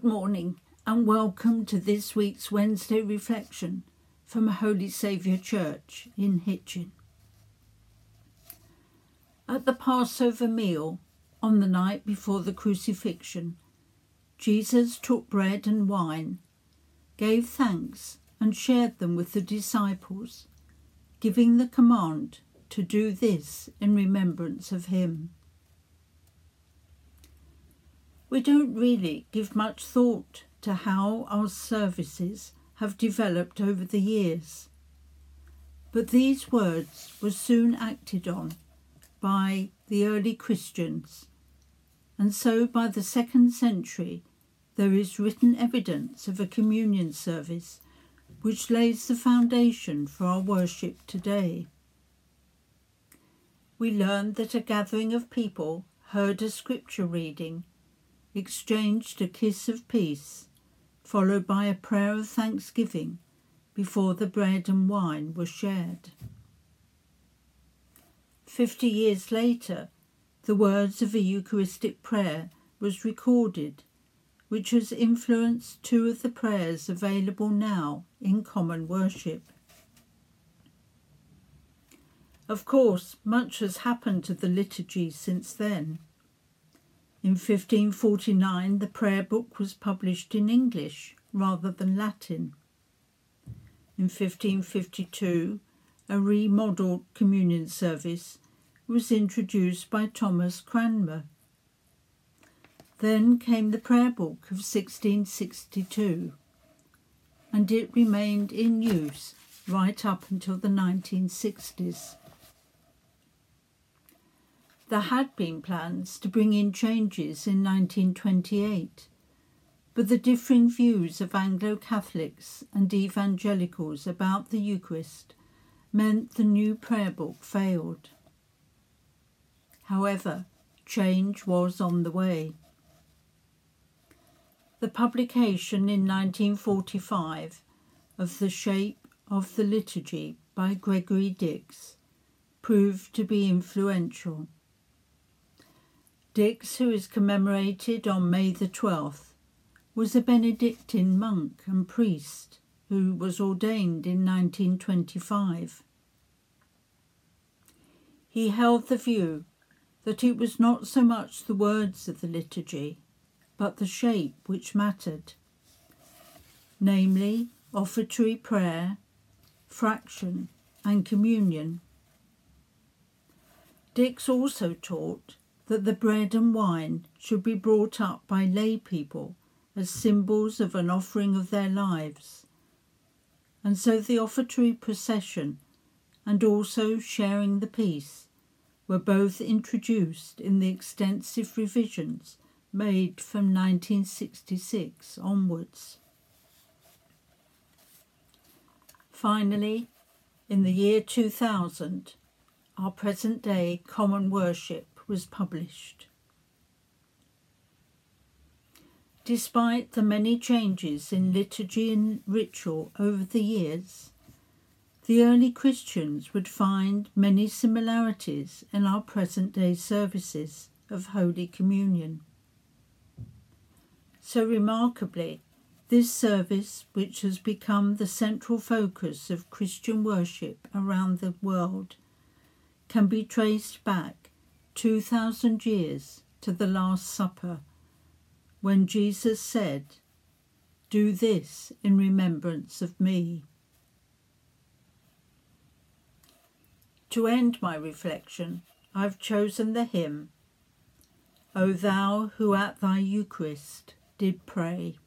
Good morning and welcome to this week's Wednesday reflection from Holy Saviour Church in Hitchin. At the Passover meal, on the night before the crucifixion, Jesus took bread and wine, gave thanks, and shared them with the disciples, giving the command to do this in remembrance of him. We don't really give much thought to how our services have developed over the years. But these words were soon acted on by the early Christians, and so by the second century there is written evidence of a communion service which lays the foundation for our worship today. We learn that a gathering of people heard a scripture reading exchanged a kiss of peace, followed by a prayer of thanksgiving before the bread and wine were shared. Fifty years later, the words of a Eucharistic prayer was recorded, which has influenced two of the prayers available now in common worship. Of course, much has happened to the liturgy since then. In 1549, the prayer book was published in English rather than Latin. In 1552, a remodelled communion service was introduced by Thomas Cranmer. Then came the prayer book of 1662, and it remained in use right up until the 1960s. There had been plans to bring in changes in 1928, but the differing views of Anglo Catholics and evangelicals about the Eucharist meant the new prayer book failed. However, change was on the way. The publication in 1945 of The Shape of the Liturgy by Gregory Dix proved to be influential. Dix, who is commemorated on May the 12th, was a Benedictine monk and priest who was ordained in 1925. He held the view that it was not so much the words of the liturgy, but the shape which mattered, namely offertory prayer, fraction, and communion. Dix also taught that the bread and wine should be brought up by lay people as symbols of an offering of their lives. And so the offertory procession and also sharing the peace were both introduced in the extensive revisions made from 1966 onwards. Finally, in the year 2000, our present day common worship was published. Despite the many changes in liturgy and ritual over the years, the early Christians would find many similarities in our present day services of Holy Communion. So remarkably, this service, which has become the central focus of Christian worship around the world, can be traced back 2,000 years to the Last Supper, when Jesus said, Do this in remembrance of me. To end my reflection, I've chosen the hymn, O thou who at thy Eucharist did pray.